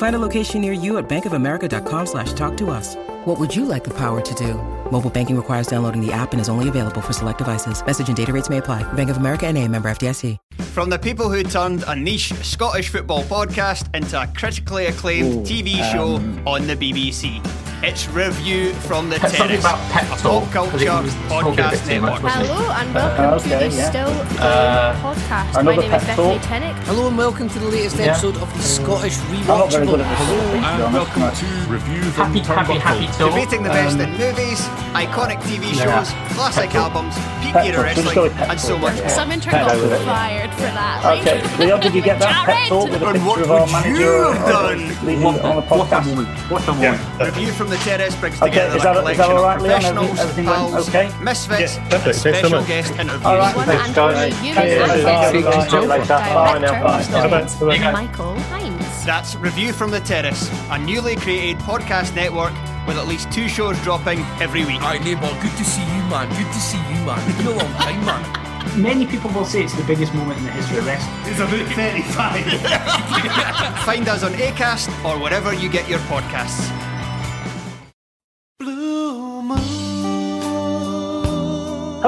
Find a location near you at bankofamerica.com slash talk to us. What would you like the power to do? Mobile banking requires downloading the app and is only available for select devices. Message and data rates may apply. Bank of America and a member FDIC. From the people who turned a niche Scottish football podcast into a critically acclaimed Ooh, TV show um, on the BBC. It's Review from the Something Terrace, about pep a talk, pop 'cause it culture was talking a bit podcast too much, network. wasn't it? Hello and welcome Uh, to the yeah. Still Going Uh, podcast. My name is Bethany talk. Tinnick. Hello and welcome to the latest Yeah. episode of the Scottish I'm not Rewatchable. at this. sort of thing, to be And welcome to Review from Happy, happy, happy talk. Debating the best Um, in movies, iconic TV Yeah. shows, classic Pep albums, peak Pep era talk. We'll just wrestling, go and so much yeah. more. Some Pep got talk. fired for that. Okay, Leon, did you get that pep talk with a picture what of our would manager you have done? What, on the what a podcast? moment. What a moment. Review from the Terrace brings Okay, together is that- a is that collection all of professionals, Everything pals, okay? misfits, Yeah, and perfect. Thanks so guest interviews. All right, One thanks, and guys. only Thanks, guys. Ashley, Bye, See you bye. later. Bye now, Director, bye. stars guys. Michael Hines. That's Review from the Terrace, a newly created podcast network with at least two shows dropping every week. Alright, neighbour, good to see you, man. Good to see you, man. It's been a long time, man. Many people will say it's the biggest moment in the history of wrestling. It's about 35. Find us on ACAST or wherever you get your podcasts.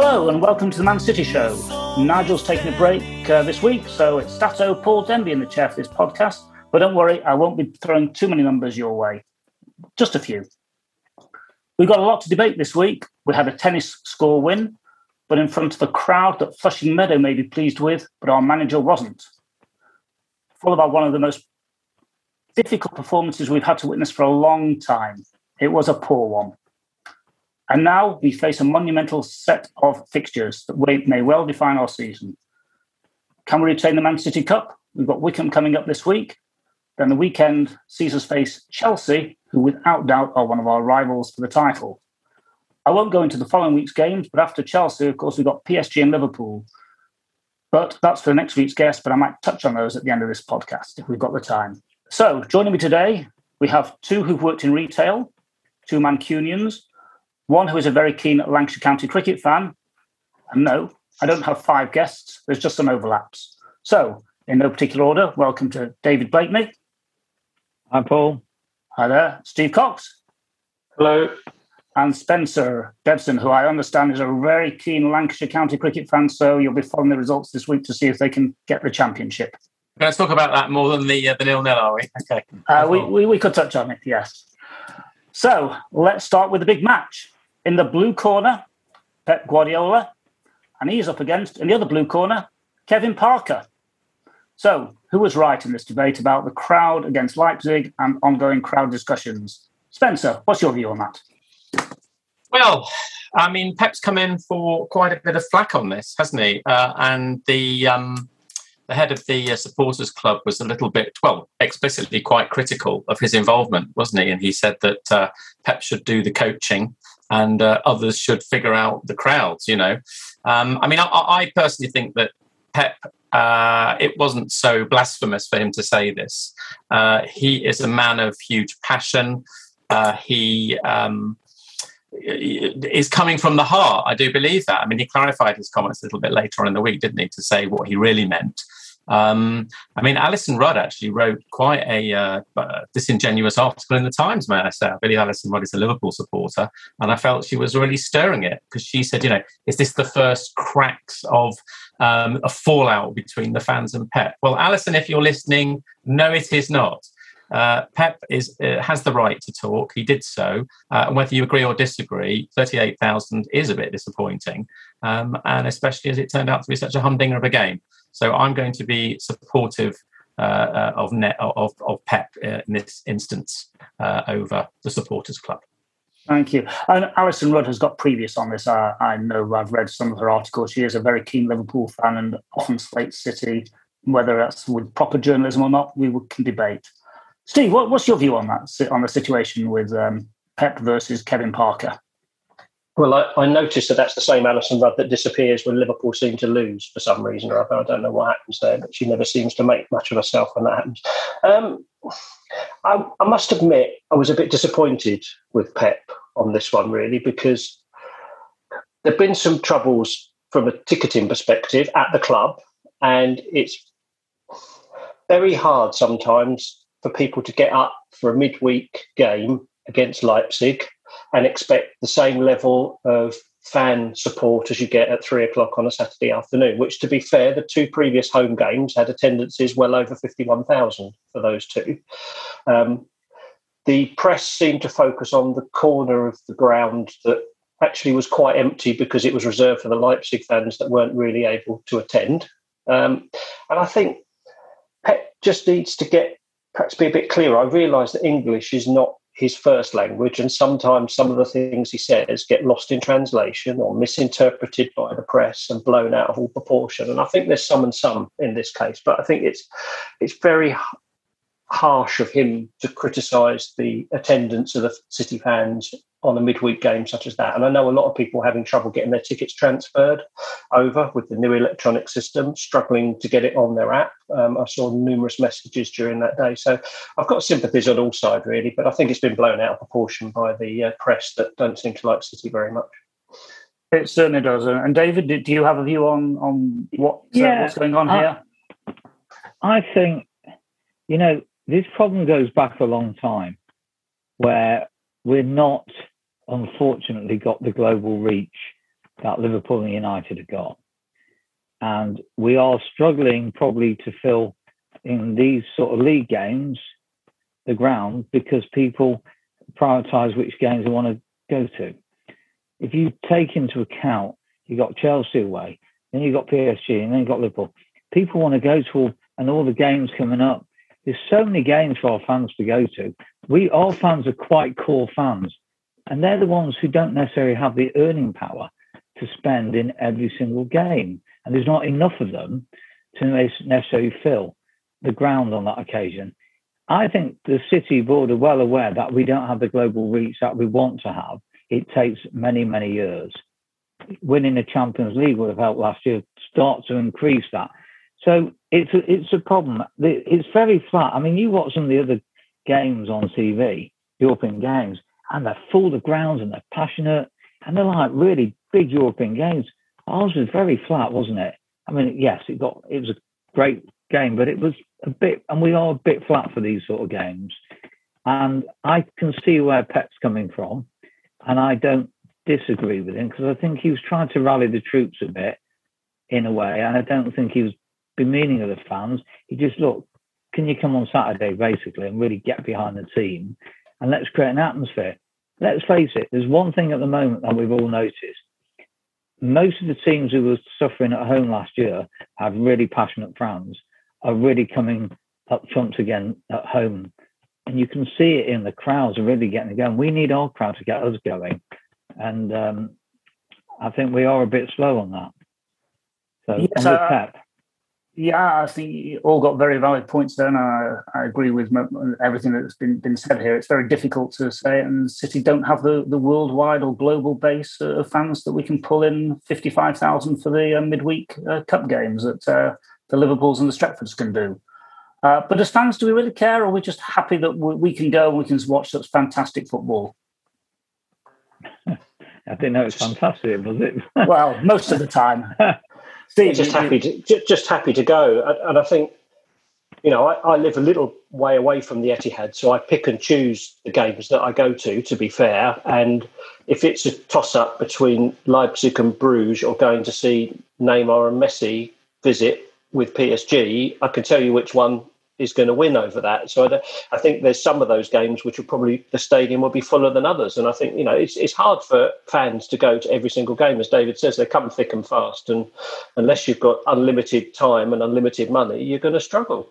Hello and welcome to the Man City Show. Nigel's taking a break uh, this week, so it's Stato Paul Demby in the chair for this podcast. But don't worry, I won't be throwing too many numbers your way. Just a few. We've got a lot to debate this week. We had a tennis score win, but in front of a crowd that Flushing Meadow may be pleased with, but our manager wasn't. Followed by one of the most difficult performances we've had to witness for a long time. It was a poor one. And now we face a monumental set of fixtures that may well define our season. Can we retain the Man City Cup? We've got Wycombe coming up this week. Then the weekend sees us face Chelsea, who without doubt are one of our rivals for the title. I won't go into the following week's games, but after Chelsea, of course, we've got PSG and Liverpool. But that's for next week's guest, but I might touch on those at the end of this podcast if we've got the time. So, joining me today, we have two who've worked in retail, two Mancunians, one who is a very keen Lancashire County cricket fan. And no, I don't have five guests, there's just some overlaps. So, in no particular order, welcome to David Blakeney. Hi, Paul. Hi there, Steve Cox. Hello. And Spencer Debson, who I understand is a very keen Lancashire County cricket fan. So, you'll be following the results this week to see if they can get the championship. Let's talk about that more than the uh, the nil nil, are we? Okay. Uh, we, we, we could touch on it, yes. So let's start with the big match. In the blue corner, Pep Guardiola, and he's up against, in the other blue corner, Kevin Parker. So, who was right in this debate about the crowd against Leipzig and ongoing crowd discussions? Spencer, what's your view on that? Well, I mean, Pep's come in for quite a bit of flack on this, hasn't he? Uh, and the um, the head of the uh, supporters club was a little bit, well, explicitly quite critical of his involvement, wasn't he? And he said that uh, Pep should do the coaching and uh, others should figure out the crowds. You know, um, I mean, I, I personally think that Pep. Uh, it wasn't so blasphemous for him to say this. Uh, he is a man of huge passion. Uh, he um, is coming from the heart. I do believe that. I mean, he clarified his comments a little bit later on in the week, didn't he, to say what he really meant. Um, I mean, Alyson Rudd actually wrote quite a uh, disingenuous article in the Times, may I say. Billy Alyson Rudd is a Liverpool supporter, and I felt she was really stirring it because she said, you know, is this the first cracks of um, a fallout between the fans and Pep? Well, Alyson, if you're listening, no, it is not. Uh, Pep is uh, has the right to talk. He did so, uh, and whether you agree or disagree, thirty-eight thousand is a bit disappointing, um, and especially as it turned out to be such a humdinger of a game. So I'm going to be supportive uh, uh, of net of, of Pep uh, in this instance over the supporters club. Thank you. And Alyson Rudd has got previous on this. I, I know I've read some of her articles. She is a very keen Liverpool fan and often slates City. Whether that's with proper journalism or not, we can debate. Steve, what, what's your view on that on the situation with um, Pep versus Kevin Parker? Well, I, I, noticed that that's the same Alyson Rudd that disappears when Liverpool seem to lose for some reason. I, I don't know what happens there, but she never seems to make much of herself when that happens. Um, I, I must admit, I was a bit disappointed with Pep on this one, really, because there have been some troubles from a ticketing perspective at the club, and it's very hard sometimes for people to get up for a midweek game against Leipzig and expect the same level of fan support as you get at three o'clock on a Saturday afternoon, which, to be fair, the two previous home games had attendances well over 51,000 for those two. Um, the press seemed to focus on the corner of the ground that actually was quite empty because it was reserved for the Leipzig fans that weren't really able to attend. Um, and I think Pep just needs to get perhaps be a bit clearer. I realise that English is not his first language, and sometimes some of the things he says get lost in translation or misinterpreted by the press and blown out of all proportion. And I think there's some and some in this case, but I think it's it's very harsh of him to criticise the attendance of the City fans on a midweek game such as that. And I know a lot of people having trouble getting their tickets transferred over with the new electronic system, struggling to get it on their app. Um, I saw numerous messages during that day. So I've got sympathies on all sides, really, but I think it's been blown out of proportion by the uh, press that don't seem to like City very much. It certainly does. And David, do you have a view on on what, uh, yeah, uh, what's going on here? I think, you know, this problem goes back a long time where we're not unfortunately got the global reach that Liverpool and United have got. And we are struggling probably to fill in these sort of league games the ground because people prioritize which games they want to go to. If you take into account you've got Chelsea away, then you've got PSG, and then you've got Liverpool. People want to go to all, and all the games coming up. There's so many games for our fans to go to. We our fans are quite core fans. And they're the ones who don't necessarily have the earning power to spend in every single game. And there's not enough of them to necessarily fill the ground on that occasion. I think the city board are well aware that we don't have the global reach that we want to have. It takes many, many years. Winning the Champions League would have helped last year start to increase that. So it's a, it's a problem. It's very flat. I mean, you watch some of the other games on TV, European games, and they're full of grounds and they're passionate and they're like really big European games. Ours was very flat, wasn't it? I mean, yes, it got it was a great game, but it was a bit, and we are a bit flat for these sort of games. And I can see where Pep's coming from, and I don't disagree with him because I think he was trying to rally the troops a bit in a way, and I don't think he was demeaning of the fans. He just looked, can you come on Saturday basically and really get behind the team, and let's create an atmosphere let's face it, there's one thing at the moment that we've all noticed. Most of the teams who were suffering at home last year have really passionate fans, are really coming up front again at home. And you can see it in the crowds are really getting going. We need our crowd to get us going. And um, I think we are a bit slow on that. So, yes, uh, yeah, I think you all got very valid points there, and I, I agree with everything that's been, been said here. It's very difficult to say, and City don't have the, the worldwide or global base of fans that we can pull in 55,000 for the uh, midweek uh, cup games that uh, the Liverpools and the Stretfords can do. Uh, but as fans, do we really care, or are we just happy that we, we can go and we can watch such fantastic football? I didn't know it was fantastic, was it? well, most of the time. Steve, just happy to just happy to go, and, and I think you know I, I live a little way away from the Etihad, so I pick and choose the games that I go to. To be fair, and if it's a toss up between Leipzig and Bruges or going to see Neymar and Messi visit with PSG, I can tell you which one is going to win over that. So I, I think there's some of those games which will probably the stadium will be fuller than others, and I think you know it's it's hard for fans to go to every single game, as David says. They come thick and fast, and unless you've got unlimited time and unlimited money, you're going to struggle.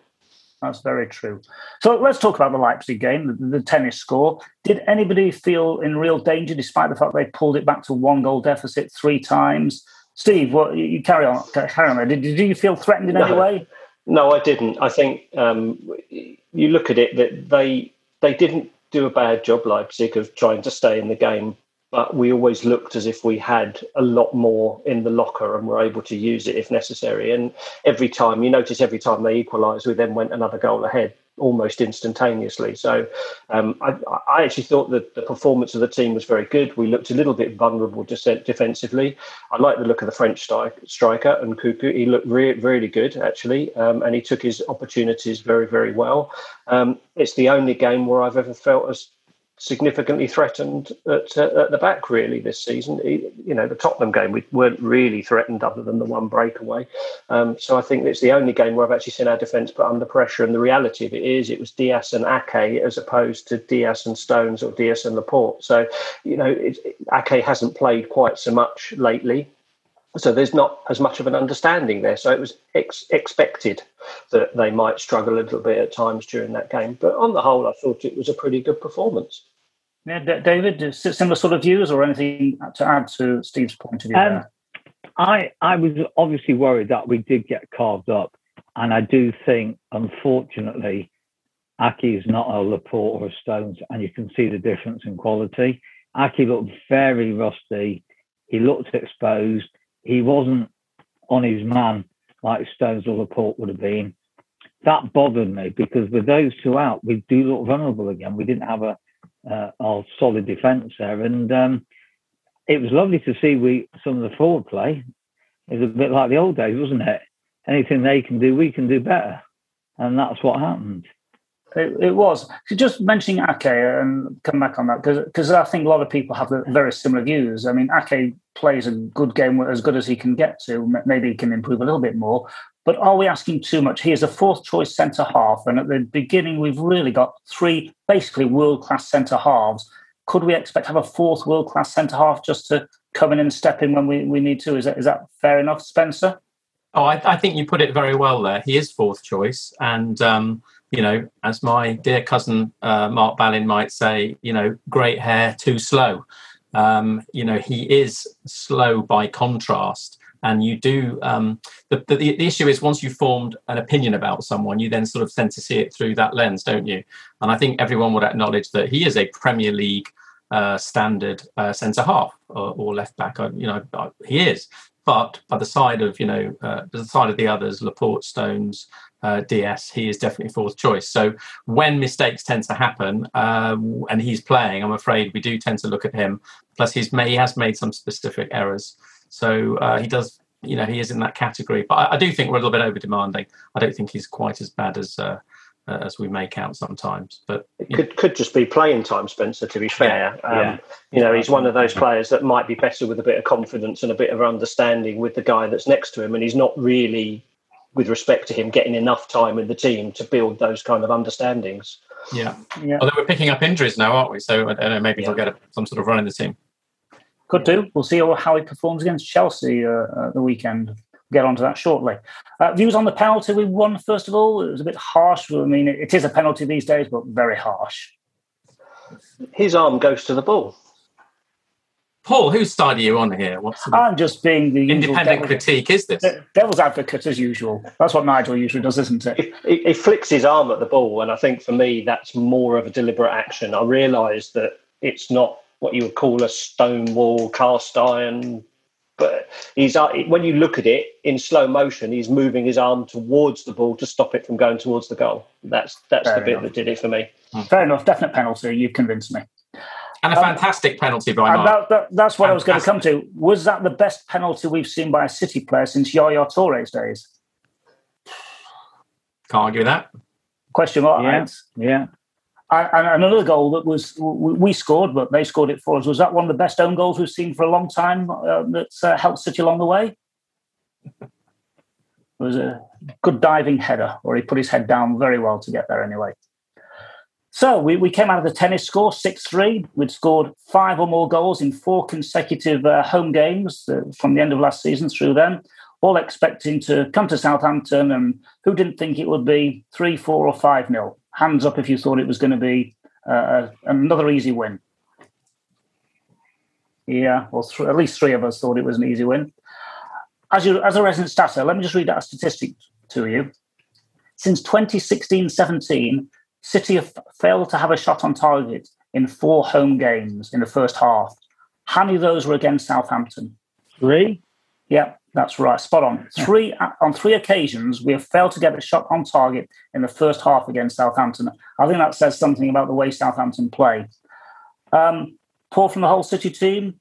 That's very true. So let's talk about the Leipzig game, the, the tennis score. Did anybody feel in real danger despite the fact they pulled it back to one goal deficit three times? Steve, what you carry on? Carry on. Did, did you feel threatened in any way? No, I didn't. I think um, you look at it that they they didn't do a bad job, Leipzig, of trying to stay in the game. But we always looked as if we had a lot more in the locker and were able to use it if necessary. And every time, you notice every time they equalised, we then went another goal ahead almost instantaneously. So um, I, I actually thought that the performance of the team was very good. We looked a little bit vulnerable defensively. I like the look of the French stri- striker and Nkunku. He looked re- really good actually, um, and he took his opportunities very, very well. Um, it's the only game where I've ever felt as significantly threatened at, uh, at the back really this season. You know, the Tottenham game we weren't really threatened other than the one breakaway. Um, so I think it's the only game where I've actually seen our defence put under pressure. And the reality of it is, it was Dias and Ake as opposed to Dias and Stones or Dias and Laporte. So you know, it, Ake hasn't played quite so much lately. So there's not as much of an understanding there. So it was ex- expected that they might struggle a little bit at times during that game. But on the whole, I thought it was a pretty good performance. Yeah, D- David, similar sort of views or anything to add to Steve's point of view? Um. I I was obviously worried that we did get carved up, and I do think, unfortunately, Ake is not a Laporte or a Stones, and you can see the difference in quality. Ake looked very rusty. He looked exposed. He wasn't on his man like Stones or Laporte would have been. That bothered me because with those two out, we do look vulnerable again. We didn't have a uh, our solid defence there, and um, it was lovely to see we some of the forward play. It was a bit like the old days, wasn't it? Anything they can do, we can do better, and that's what happened. It, it was. Just mentioning Ake and come back on that because I think a lot of people have very similar views. I mean, Ake plays a good game as good as he can get to. Maybe he can improve a little bit more. But are we asking too much? He is a fourth choice centre half, and at the beginning we've really got three basically world class centre halves. Could we expect to have a fourth world class centre half just to come in and step in when we, we need to? Is that is that fair enough, Spencer? Oh, I, I think you put it very well there. He is fourth choice, and um, you know, as my dear cousin uh, Mark Ballin might say, you know, great hair, too slow. Um, you know, he is slow by contrast, and you do. Um, the, the the issue is once you've formed an opinion about someone, you then sort of tend to see it through that lens, don't you? And I think everyone would acknowledge that he is a Premier League uh, standard uh, centre half or, or left back. Uh, You know, uh, he is. But by the side of you know, uh, the side of the others, Laporte, Stones, uh, DS, he is definitely fourth choice. So when mistakes tend to happen, uh, and he's playing, I'm afraid we do tend to look at him. Plus, he's he has made some specific errors, so uh, he does. You know, he is in that category. But I, I do think we're a little bit over demanding. I don't think he's quite as bad as uh, uh, as we make out sometimes. But It could could just be playing time, Spencer. To be fair, um, yeah. you know, he's one of those players that might be better with a bit of confidence and a bit of understanding with the guy that's next to him, and he's not really, with respect to him, getting enough time in the team to build those kind of understandings. yeah. Yeah. Although we're picking up injuries now, aren't we? So I don't know. Maybe he'll get a, some sort of run in the team. Could do. We'll see how he performs against Chelsea uh, at the weekend. Get onto that shortly. Uh, views on the penalty we won, first of all. It was a bit harsh. I mean, it, it is a penalty these days, but very harsh. His arm goes to the ball. Paul, whose side are you on here? What's I'm just being the independent devil- critique is this? devil's advocate as usual. That's what Nigel usually does, isn't it? He, he flicks his arm at the ball, and I think for me that's more of a deliberate action. I realise that it's not what you would call a stone wall, cast iron, but he's uh, when you look at it in slow motion, he's moving his arm towards the ball to stop it from going towards the goal. That's that's Fair the bit that did it for me. Fair enough. Definite penalty. You've convinced me. And a Um, fantastic penalty by And Mark. that, that, that's what I was going to come to. Was that the best penalty we've seen by a City player since Yaya Toure's days? Can't argue with that. Question mark. Yeah, right? yeah. And, another goal that was we we scored, but they scored it for us. Was that one of the best own goals we've seen for a long time? Uh, that's uh, helped City along the way. It was a good diving header, or he put his head down very well to get there anyway. So we, we came out of the tennis score 6 3. We'd scored five or more goals in four consecutive uh, home games uh, from the end of last season through then, all expecting to come to Southampton. And who didn't think it would be 3 4 or 5 nil? Hands up if you thought it was going to be uh, another easy win. Yeah, well, th- at least three of us thought it was an easy win. As, you, as a resident statter, let me just read out a statistic to you. Since 2016 17, City have failed to have a shot on target in four home games in the first half. How many of those were against Southampton? Three? Yeah, that's right. Spot on. Three on three occasions we have failed to get a shot on target in the first half against Southampton. I think that says something about the way Southampton play. Um, Paul from the whole City team.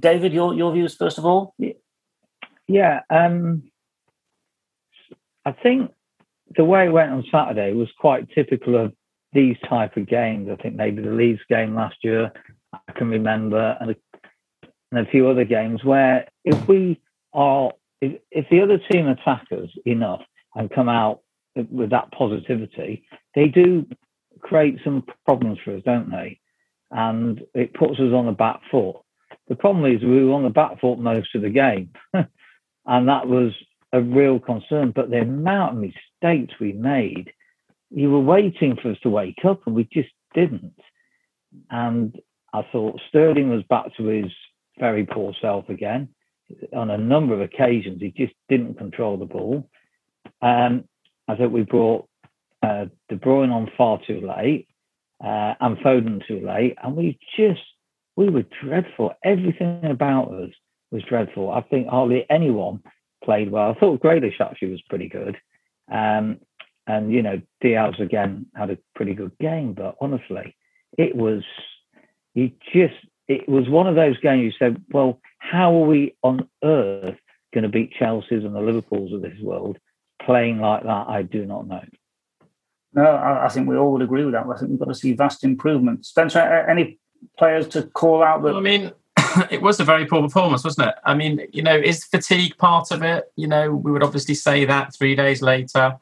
David, your your views first of all. Yeah, um, I think the way it went on Saturday was quite typical of these type of games. I think maybe the Leeds game last year, I can remember, and a, and a few other games where if we are, if, if the other team attack us enough and come out with that positivity, they do create some problems for us, don't they? And it puts us on the back foot. The problem is we were on the back foot most of the game. and that was a real concern. But the amount of mistakes we made, you were waiting for us to wake up, and we just didn't. And I thought Sterling was back to his very poor self again. On a number of occasions, he just didn't control the ball. Um, I think we brought uh, De Bruyne on far too late uh, and Foden too late, and we just we were dreadful. Everything about us was dreadful. I think hardly anyone played well. I thought Grealish actually was pretty good. Um, and, you know, Dias again had a pretty good game. But honestly, it was, you just, it was one of those games you said, well, how are we on earth going to beat Chelsea's and the Liverpools of this world playing like that? I do not know. No, I, I think we all would agree with that. I think we've got to see vast improvement. Spencer, any players to call out that? I mean, it was a very poor performance, wasn't it? I mean, you know, is fatigue part of it? You know, we would obviously say that three days later.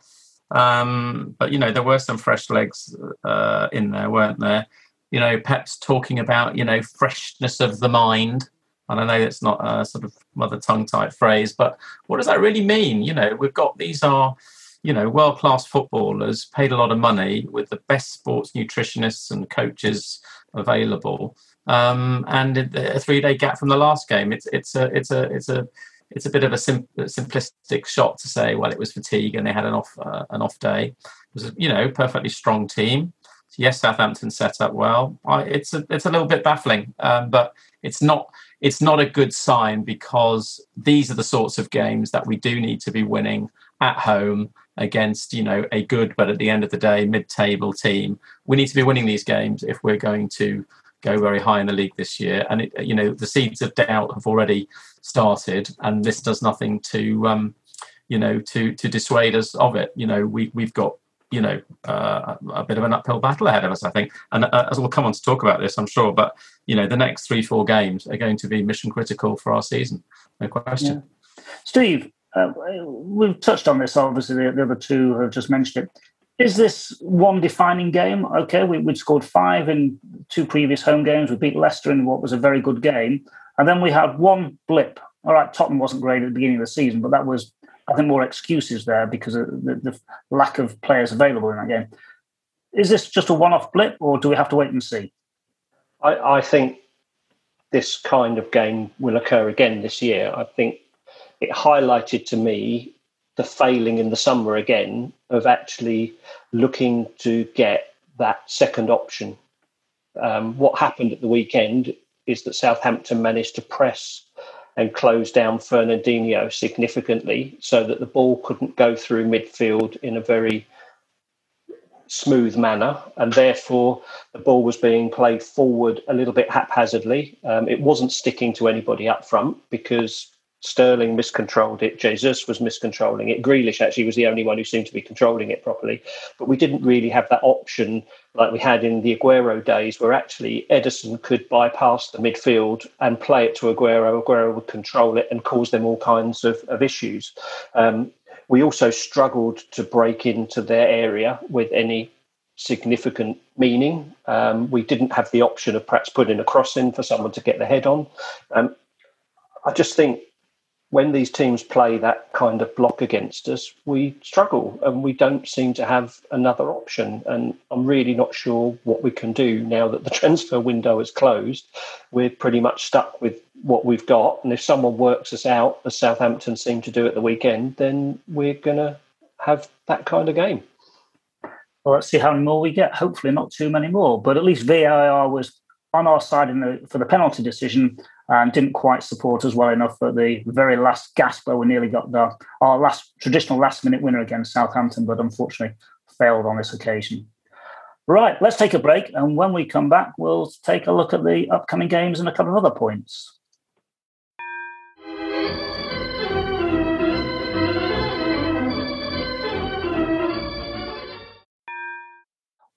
Um, but, you know, there were some fresh legs uh, in there, weren't there? You know, Pep's talking about, you know, freshness of the mind. And I know it's not a sort of mother tongue type phrase, but what does that really mean? You know, we've got these are, you know, world class footballers paid a lot of money with the best sports nutritionists and coaches available um, and a three day gap from the last game. It's it's a it's a it's a it's a bit of a sim- simplistic shot to say, well, it was fatigue and they had an off uh, an off day. It was a, you know perfectly strong team. Yes, Southampton set up well. I, it's a it's a little bit baffling, um, but it's not it's not a good sign because these are the sorts of games that we do need to be winning at home against you know a good but at the end of the day mid-table team. We need to be winning these games if we're going to go very high in the league this year. And it, you know, the seeds of doubt have already started, and this does nothing to, um, you know, to to dissuade us of it. You know, we we've got you know uh, a bit of an uphill battle ahead of us, I think. And uh, as we'll come on to talk about this, I'm sure. But you know, the next three four games are going to be mission critical for our season, no question. Yeah. Steve, uh, we've touched on this. Obviously, the, the other two have just mentioned it is this one defining game? Okay, we, would scored five in two previous home games. We beat Leicester in what was a very good game. And then we had one blip. All right, Tottenham wasn't great at the beginning of the season, but that was, I think, more excuses there because of the, the lack of players available in that game. Is this just a one off blip, or do we have to wait and see? I, I think this kind of game will occur again this year. I think it highlighted to me the failing in the summer again of actually looking to get that second option. Um, what happened at the weekend is that Southampton managed to press and closed down Fernandinho significantly so that the ball couldn't go through midfield in a very smooth manner, and therefore the ball was being played forward a little bit haphazardly. Um, it wasn't sticking to anybody up front because Sterling miscontrolled it. Jesus was miscontrolling it. Grealish actually was the only one who seemed to be controlling it properly. But we didn't really have that option like we had in the Aguero days, where actually Ederson could bypass the midfield and play it to Aguero. Aguero would control it and cause them all kinds of, of issues. Um, we also struggled to break into their area with any significant meaning. Um, we didn't have the option of perhaps putting a cross in for someone to get the head on. Um, I just think when these teams play that kind of block against us, we struggle and we don't seem to have another option. And I'm really not sure what we can do now that the transfer window is closed. We're pretty much stuck with what we've got. And if someone works us out, as Southampton seem to do at the weekend, then we're going to have that kind of game. Well, let's see how many more we get. Hopefully, not too many more. But at least VAR was on our side the, for the penalty decision and didn't quite support us well enough at the very last gasp where we nearly got the our last traditional last minute winner against Southampton, but unfortunately failed on this occasion. Right, let's take a break, and when we come back, we'll take a look at the upcoming games and a couple of other points.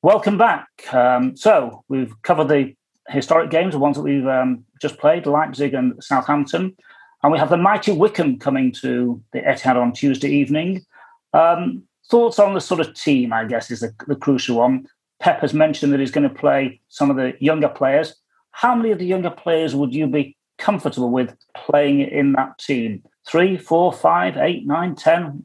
Welcome back. Um, so we've covered the historic games, the ones that we've um, just played, Leipzig and Southampton. And we have the mighty Wycombe coming to the Etihad on Tuesday evening. Um, thoughts on the sort of team, I guess, is the, the crucial one. Pep has mentioned that he's going to play some of the younger players. How many of the younger players would you be comfortable with playing in that team? Three, four, five, eight, nine, ten?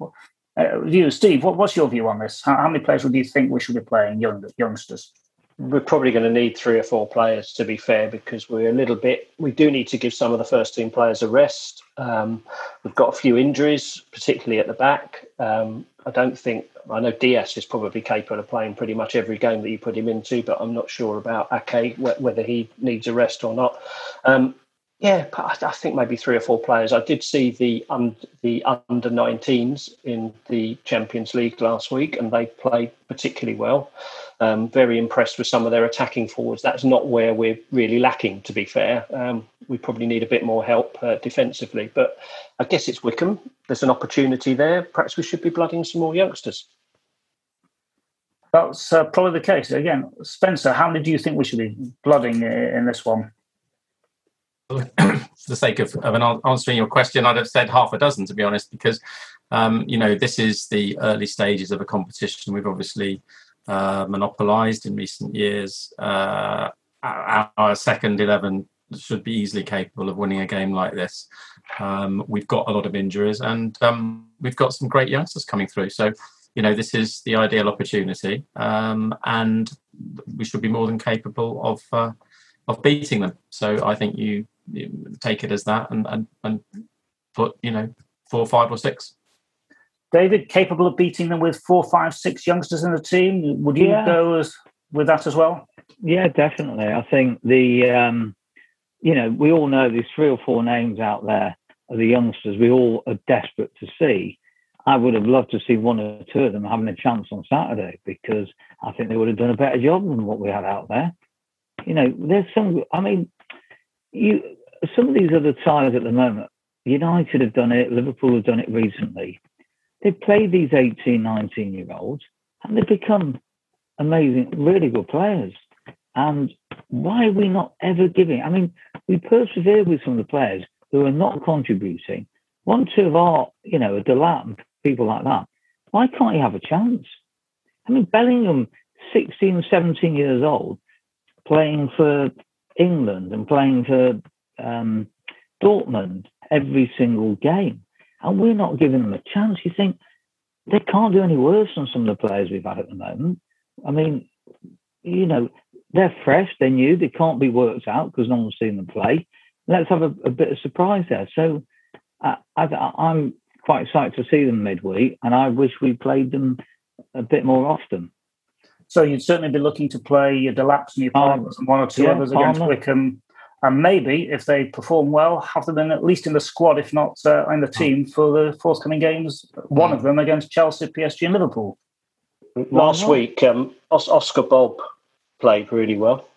Uh, Steve, what, what's your view on this? How, how many players would you think we should be playing, young, youngsters? We're probably going to need three or four players to be fair because we're a little bit we do need to give some of the first team players a rest. Um, we've got a few injuries particularly at the back. Um, i don't think i know Dias is probably capable of playing pretty much every game that you put him into but i'm not sure about ake whether he needs a rest or not. Um, yeah, I think maybe three or four players. I did see the um, the under 19s in the Champions League last week, and they played particularly well. Um, very impressed with some of their attacking forwards. That's not where we're really lacking, to be fair. Um, we probably need a bit more help uh, defensively, but I guess it's Wycombe. There's an opportunity there. Perhaps we should be blooding some more youngsters. That's uh, probably the case. Again, Spencer, how many do you think we should be blooding in this one? For the sake of, of an answering your question, I'd have said half a dozen, to be honest, because um, you know this is the early stages of a competition. We've obviously uh, monopolised in recent years. Uh, our, our, second eleven should be easily capable of winning a game like this. Um, we've got a lot of injuries, and um, we've got some great youngsters coming through. So. You know, this is the ideal opportunity, um, and we should be more than capable of uh, of beating them. So I think you take it as that and, and, and put, you know, four, five, or six. David, capable of beating them with four, five, six youngsters in the team. Would you yeah. go as, with that as well? Yeah, definitely. I think the, um, you know, we all know these three or four names out there of the youngsters we all are desperate to see. I would have loved to see one or two of them having a chance on Saturday because I think they would have done a better job than what we had out there. You know, there's some, I mean, you some of these other sides at the moment, United have done it, Liverpool have done it recently. They play these 18, 19 year olds and they've become amazing, really good players. And why are we not ever giving? I mean, we persevere with some of the players who are not contributing. One, two of our, you know, a Delap and people like that. Why can't you have a chance? I mean, Bellingham, 16, 17 years old, playing for England and playing for um, Dortmund every single game. And we're not giving them a chance. You think they can't do any worse than some of the players we've had at the moment. I mean, you know, they're fresh, they're new, they can't be worked out because no one's seen them play. Let's have a, a bit of surprise there. So uh, I, am quite excited to see them midweek, and I wish we played them a bit more often. So you'd certainly be looking to play your Delaps and your Palmers and one or two yeah, others against Palmer. Wycombe. And maybe if they perform well, have them in, at least in the squad, if not uh, in the team for the forthcoming games. One of them against Chelsea, PSG, and Liverpool. Last not? week, um, Oscar Bobb played really well.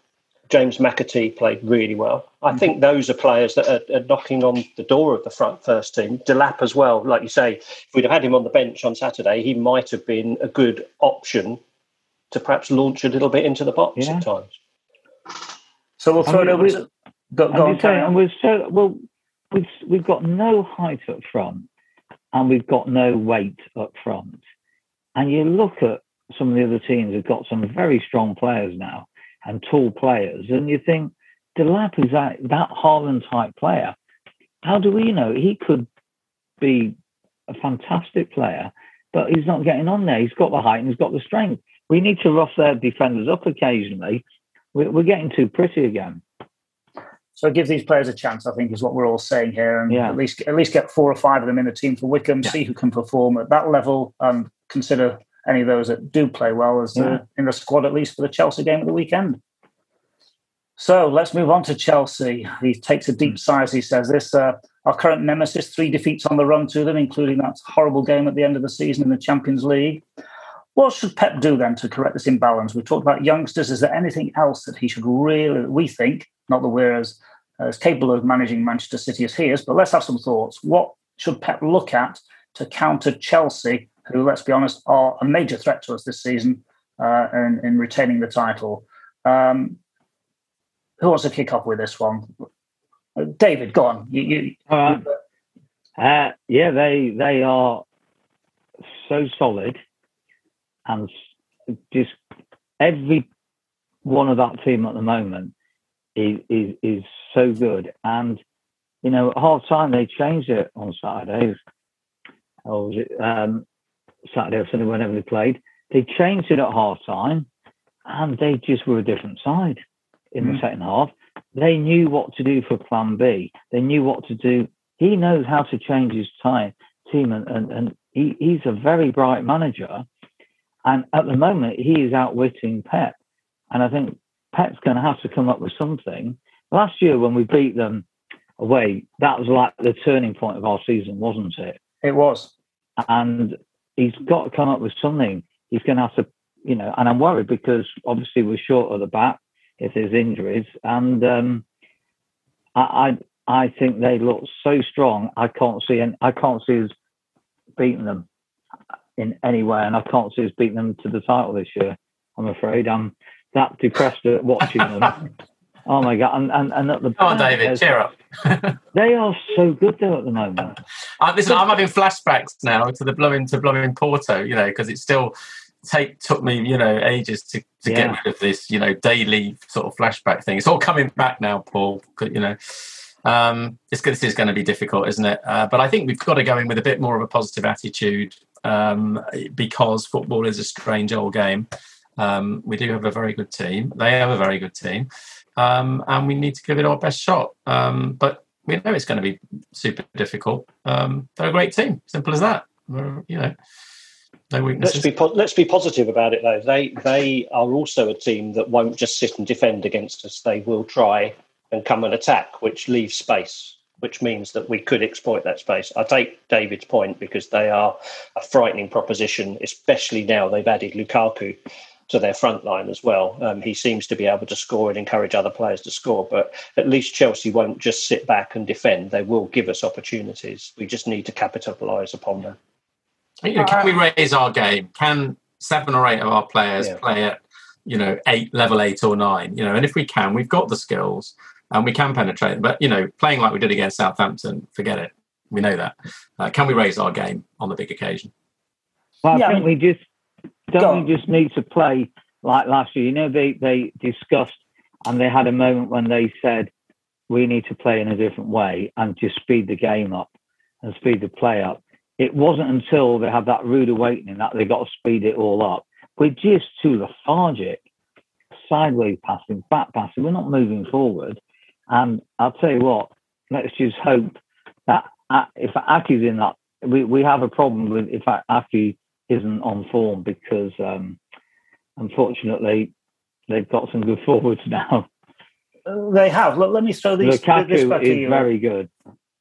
James McAtee played really well. I Mm-hmm. think those are players that are, are knocking on the door of the front first team. Delap as well, like you say, if we'd have had him on the bench on Saturday, he might have been a good option to perhaps launch a little bit into the box Yeah. at times. So we'll throw I mean, it over. Go, go on, saying, and we're so well. We've we've got no height up front, and we've got no weight up front. And you look at some of the other teams have got some very strong players now and tall players, and you think Delap is that that Haaland type player. How do we know he could be a fantastic player, but he's not getting on there. He's got the height and he's got the strength. We need to rough their defenders up occasionally. We're, we're getting too pretty again. So give these players a chance, I think, is what we're all saying here, and Yeah. at least at least get four or five of them in the team for Wycombe. See who can perform at that level, and consider any of those that do play well as Yeah. in the squad at least for the Chelsea game at the weekend. So let's move on to Chelsea. He takes a deep sigh as he says this. Uh, our current nemesis, three defeats on the run to them, including that horrible game at the end of the season in the Champions League. What should Pep do then to correct this imbalance? We've talked about youngsters. Is there anything else that he should really, we think, not that we're as, as capable of managing Manchester City as he is, but let's have some thoughts. What should Pep look at to counter Chelsea, who, let's be honest, are a major threat to us this season uh, in, in retaining the title? Um, who wants to kick off with this one? Uh, David, go on. You, you, right. Uh, yeah, they they are so solid, and just every one of that team at the moment is is, is so good. And you know, at half time they changed it on Saturday. Or was it um, Saturday or Sunday? Whenever they played, they changed it at half time, and they just were a different side in the Mm. second half. They knew what to do for Plan B. They knew what to do. He knows how to change his time, team, and, and, and he, he's a very bright manager. And at the moment, he is outwitting Pep. And I think Pep's going to have to come up with something. Last year, when we beat them away, that was like the turning point of our season, wasn't it? it was. and he's got to come up with something. He's going to have to, you know, and I'm worried because obviously we're short at the back if there's injuries, and um, I, I I think they look so strong. I can't see and I can't see us beating them in any way, and I can't see us beating them to the title this year. I'm afraid I'm that depressed at watching them. oh my god! And and, and at the Come on, David, cheer up. They are so good though at the moment. Uh, listen, I'm having flashbacks now to the blowing to blowing Porto, you know, because it still take took me, you know, ages to, to Yeah. get rid of this, you know, daily sort of flashback thing. It's all coming back now, Paul. You know, um, it's going to, it's going to be difficult, isn't it? Uh, but I think we've got to go in with a bit more of a positive attitude um, because football is a strange old game. Um, we do have a very good team. They have a very good team, um, and we need to give it our best shot. Um, but we know it's going to be super difficult. Um, they're a great team. Simple as that. We're, you know, no Let's be po- let's be positive about it though. They they are also a team that won't just sit and defend against us. They will try and come and attack, which leaves space, which means that we could exploit that space. I take David's point because they are a frightening proposition, especially now they've added Lukaku to their front line as well. Um, he seems to be able to score and encourage other players to score, but at least Chelsea won't just sit back and defend. They will give us opportunities. We just need to capitalise upon them. You know, can we raise our game? Can seven or eight of our players Yeah. play at, you know, eight level eight or nine? You know, and if we can, we've got the skills and we can penetrate. But you know, playing like we did against Southampton, forget it. We know that. Uh, can we raise our game on the big occasion? Well, Yeah, I I think we just don't we just need to play like last year. You know, they they discussed and they had a moment when they said we need to play in a different way and just speed the game up and speed the play up. It wasn't until they had that rude awakening that they got to speed it all up. We're just too lethargic, sideways passing, back passing. We're not moving forward. And I'll tell you what, let's just hope that uh, if Ake's in that, we, we have a problem with if Ake isn't on form because um, unfortunately they've got some good forwards now. They have. Let, let me throw these, this back Lukaku to is you. very good.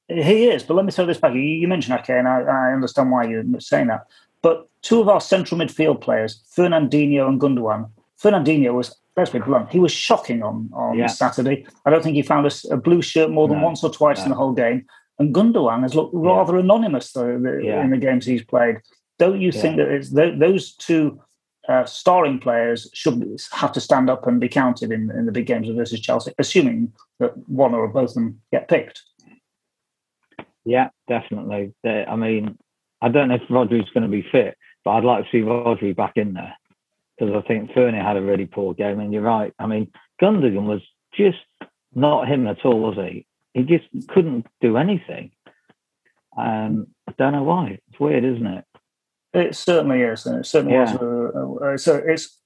He is, but let me throw this back. You, you mentioned Ake, and I, I understand why you're saying that. But two of our central midfield players, Fernandinho and Gundogan, Fernandinho was, let's be blunt, he was shocking on, on Yeah. Saturday. I don't think he found a blue shirt more than No, once or twice in the whole game. And Gundogan has looked rather anonymous though, the, Yeah. in the games he's played. Don't you think that it's th- those two uh, starring players should have to stand up and be counted in, in the big games versus Chelsea, assuming that one or both of them get picked? Yeah, definitely. I mean, I don't know if Rodri's going to be fit, but I'd like to see Rodri back in there because I think Fernie had a really poor game. And you're right. I mean, Gundogan was just not him at all, was he? He just couldn't do anything. Um, I don't know why. It's weird, isn't it? It certainly is, and it certainly Yeah. was. A, a, so it's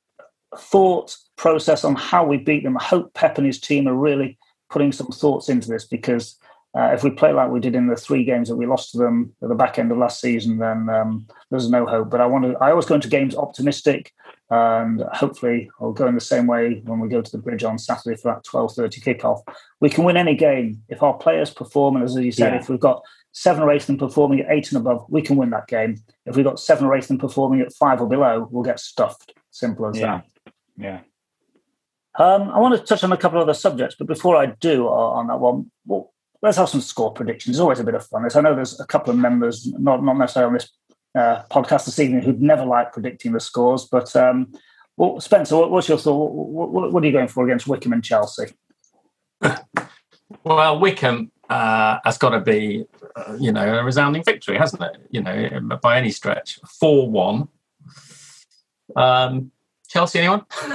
thought process on how we beat them. I hope Pep and his team are really putting some thoughts into this because uh, if we play like we did in the three games that we lost to them at the back end of last season, then um, there's no hope. But I want to. I always go into games optimistic, and hopefully I'll go in the same way when we go to the bridge on Saturday for that 12:30 kickoff. We can win any game if our players perform, and as you said, Yeah. if we've got seven or eight of them performing at eight and above, we can win that game. If we've got seven or eight of them performing at five or below, we'll get stuffed. Simple as Yeah. that. Yeah. Um, I want to touch on a couple of other subjects, but before I do on on that one, well, let's have some score predictions. It's always a bit of fun. As I know there's a couple of members, not not necessarily on this uh, podcast this evening, who'd never like predicting the scores. But um, well, Spencer, what, what's your thought? What, what, what are you going for against Wycombe and Chelsea? Well, Wycombe uh, has got to be, uh, you know, a resounding victory, hasn't it? You know, by any stretch. 4 1. Um, Chelsea, anyone?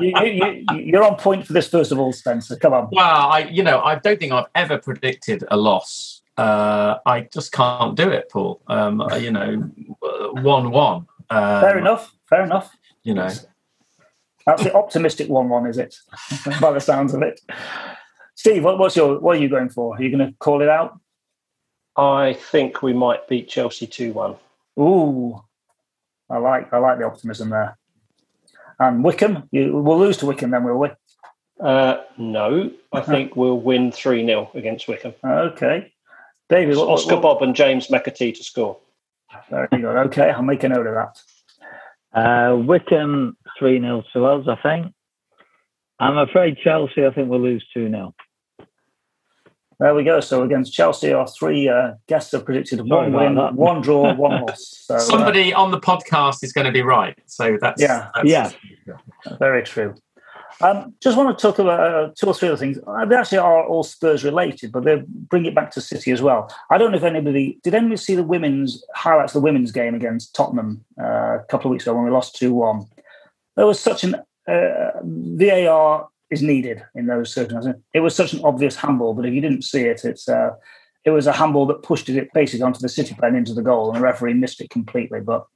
you, you, you- you're on point for this, first of all, Spencer. Come on. Well, I, you know, I don't think I've ever predicted a loss. Uh, I just can't do it, Paul. Um, uh, you know, one-one. Um, Fair enough. Fair enough. You know, That's the optimistic one-one, is it? By the sounds of it. Steve, what, what's your what are you going for? Are you going to call it out? I think we might beat Chelsea 2 1. Ooh, I like I like the optimism there. And Wycombe, you, we'll lose to Wycombe, then will we? Uh, no, I think we'll win 3 0 against Wycombe. Okay, David. What, Oscar what, Bobb and James McAtee to score. Very good. Okay, I'll make a note of that. Uh, Wycombe 3 0 to us, I think. I'm afraid Chelsea, I think we'll lose 2 0. There we go. So against Chelsea, our three uh, guests have predicted Sorry one about win, that. one draw, one loss. So, uh, somebody on the podcast is going to be right. So that's Yeah. that's- Yeah. Very true. Um, just want to talk about uh, two or three other things. Uh, They actually are all Spurs related, but they bring it back to City as well. I don't know if anybody did anybody see the women's highlights the women's game against Tottenham uh, a couple of weeks ago when we lost two one. There was such an uh, VAR is needed in those circumstances. It was such an obvious handball, but if you didn't see it, it's uh, it was a handball that pushed it basically onto the City player and into the goal, and the referee missed it completely. But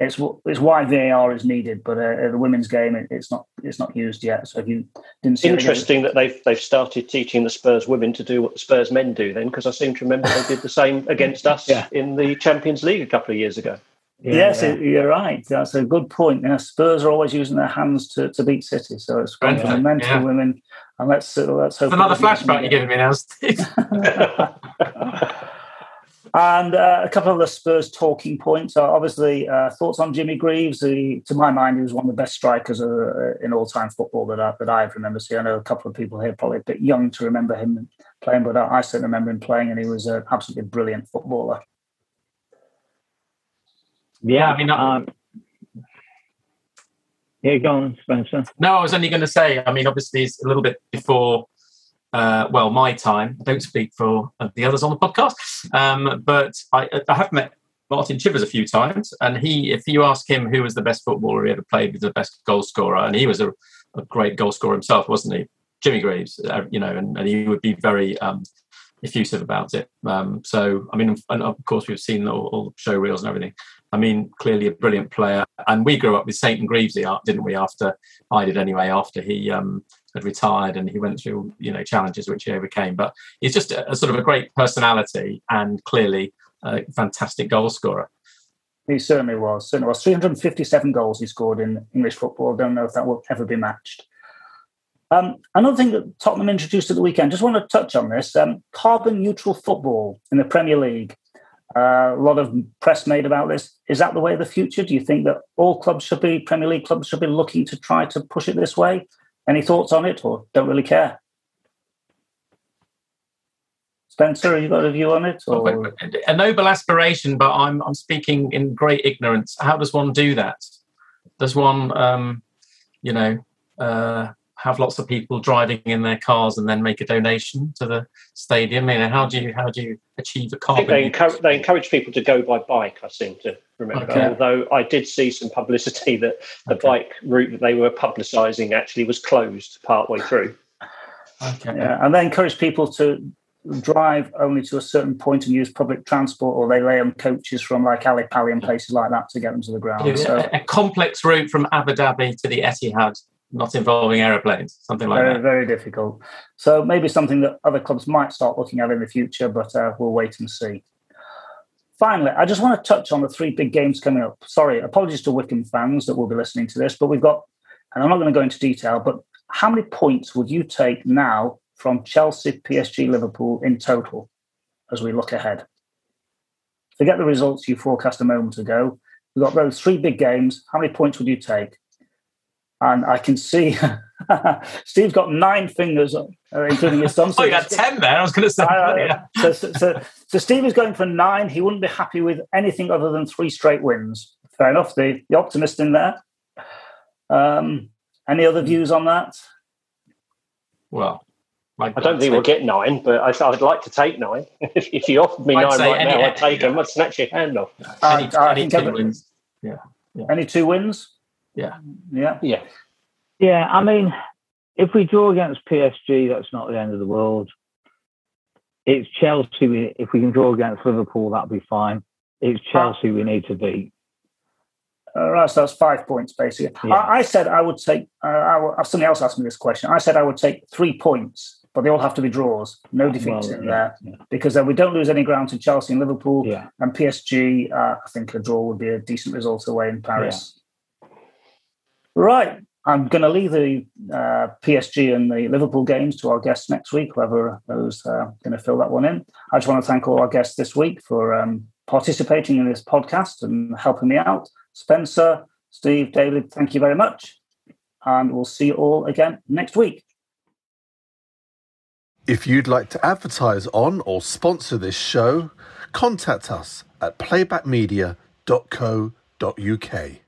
it's it's why VAR is needed, but uh, the women's game it, it's not it's not used yet. So if you didn't see Interesting that they've they've started teaching the Spurs women to do what the Spurs men do then, because I seem to remember they did the same against us Yeah. in the Champions League a couple of years ago. yes, yeah. it- you're right. That's a good point. Yeah, Spurs are always using their hands to, to beat City, so it's gone Brentford, from men to yeah. women. And let's uh, let's hope Another flashback you're giving me now, Steve. And uh, a couple of the Spurs talking points are obviously uh, thoughts on Jimmy Greaves. He, to my mind, he was one of the best strikers uh, in all-time football that I, that I've remember seeing. I know a couple of people here probably a bit young to remember him playing, but I, I certainly remember him playing, and he was an absolutely brilliant footballer. Yeah, I mean, I- um, yeah, go on, Spencer. No, I was only going to say. I mean, obviously, it's a little bit before. Uh, well, my time. I don't speak for uh, the others on the podcast, um, but I, I have met Martin Chivers a few times, and he, if you ask him who was the best footballer he ever played, was the best goal scorer, and he was a, a great goal scorer himself, wasn't he? Jimmy Greaves, uh, you know, and, and he would be very um, effusive about it. Um, so, I mean, and of course, we've seen all, all the show reels and everything. I mean, clearly a brilliant player, and we grew up with Saint and Greavesy, uh, didn't we? After I did anyway, after he um, had retired and he went through, you know, challenges which he overcame. But he's just a, a sort of a great personality and clearly a fantastic goal scorer. He certainly was. Certainly was. 357 goals he scored in English football. Don't know if that will ever be matched. Um, another thing that Tottenham introduced at the weekend, just want to touch on this um, carbon neutral football in the Premier League. Uh, a lot of press made about this. Is that the way of the future? Do you think that all clubs should be, Premier League clubs should be looking to try to push it this way? Any thoughts on it or don't really care? Spencer, have you got a view on it? Or? A noble aspiration, but I'm I'm speaking in great ignorance. How does one do that? Does one, um, you know, uh, have lots of people driving in their cars and then make a donation to the stadium? You know, how do you how do you achieve a carbon? they encourage, they encourage people to go by bike. I seem to remember. Okay. Although I did see some publicity that the bike route that they were publicising actually was closed partway through. Okay. Yeah, and they encourage people to drive only to a certain point and use public transport, or they lay on coaches from like Ali Pali and places like that to get them to the ground. Yeah, So a, a complex route from Abu Dhabi to the Etihad, not involving aeroplanes, something like very, that. very difficult. So maybe something that other clubs might start looking at in the future, but uh, we'll wait and see. Finally, I just want to touch on the three big games coming up. Sorry, apologies to Wycombe fans that will be listening to this, but we've got, and I'm not going to go into detail, but how many points would you take now from Chelsea, PSG, Liverpool in total as we look ahead? Forget the results you forecast a moment ago. We've got those three big games. How many points would you take? And I can see Steve's got nine fingers, uh, including his thumb. Oh, you had 10 there. I was going to say. Uh, yeah. so, so, so, so Steve is going for nine. He wouldn't be happy with anything other than three straight wins. Fair enough. The, the optimist in there. Um, any other views on that? Well, I don't think we'll get nine, but I, I'd like to take nine. if, if you offered me I'd nine right any- now, I'd take them. I'd snatch your hand off. Uh, Any, I any think two every- wins. Yeah. yeah. Any two wins? Yeah. Yeah. Yeah. Yeah, I mean, if we draw against PSG, that's not the end of the world. It's Chelsea. We, if we can draw against Liverpool, that'd be fine. It's Chelsea we need to beat. All right, so that's five points basically. Yeah. I, I said I would take. Uh, I, w- somebody else asked me this question. I said I would take three points, but they all have to be draws. No defeats Well, in yeah, there yeah. because then we don't lose any ground to Chelsea and Liverpool Yeah. and PSG. Uh, I think a draw would be a decent result away in Paris. Right. I'm going to leave the uh, PSG and the Liverpool games to our guests next week, whoever those uh, going to fill that one in. I just want to thank all our guests this week for um, participating in this podcast and helping me out. Spencer, Steve, David, thank you very much. And we'll see you all again next week. If you'd like to advertise on or sponsor this show, contact us at playbackmedia.co.uk.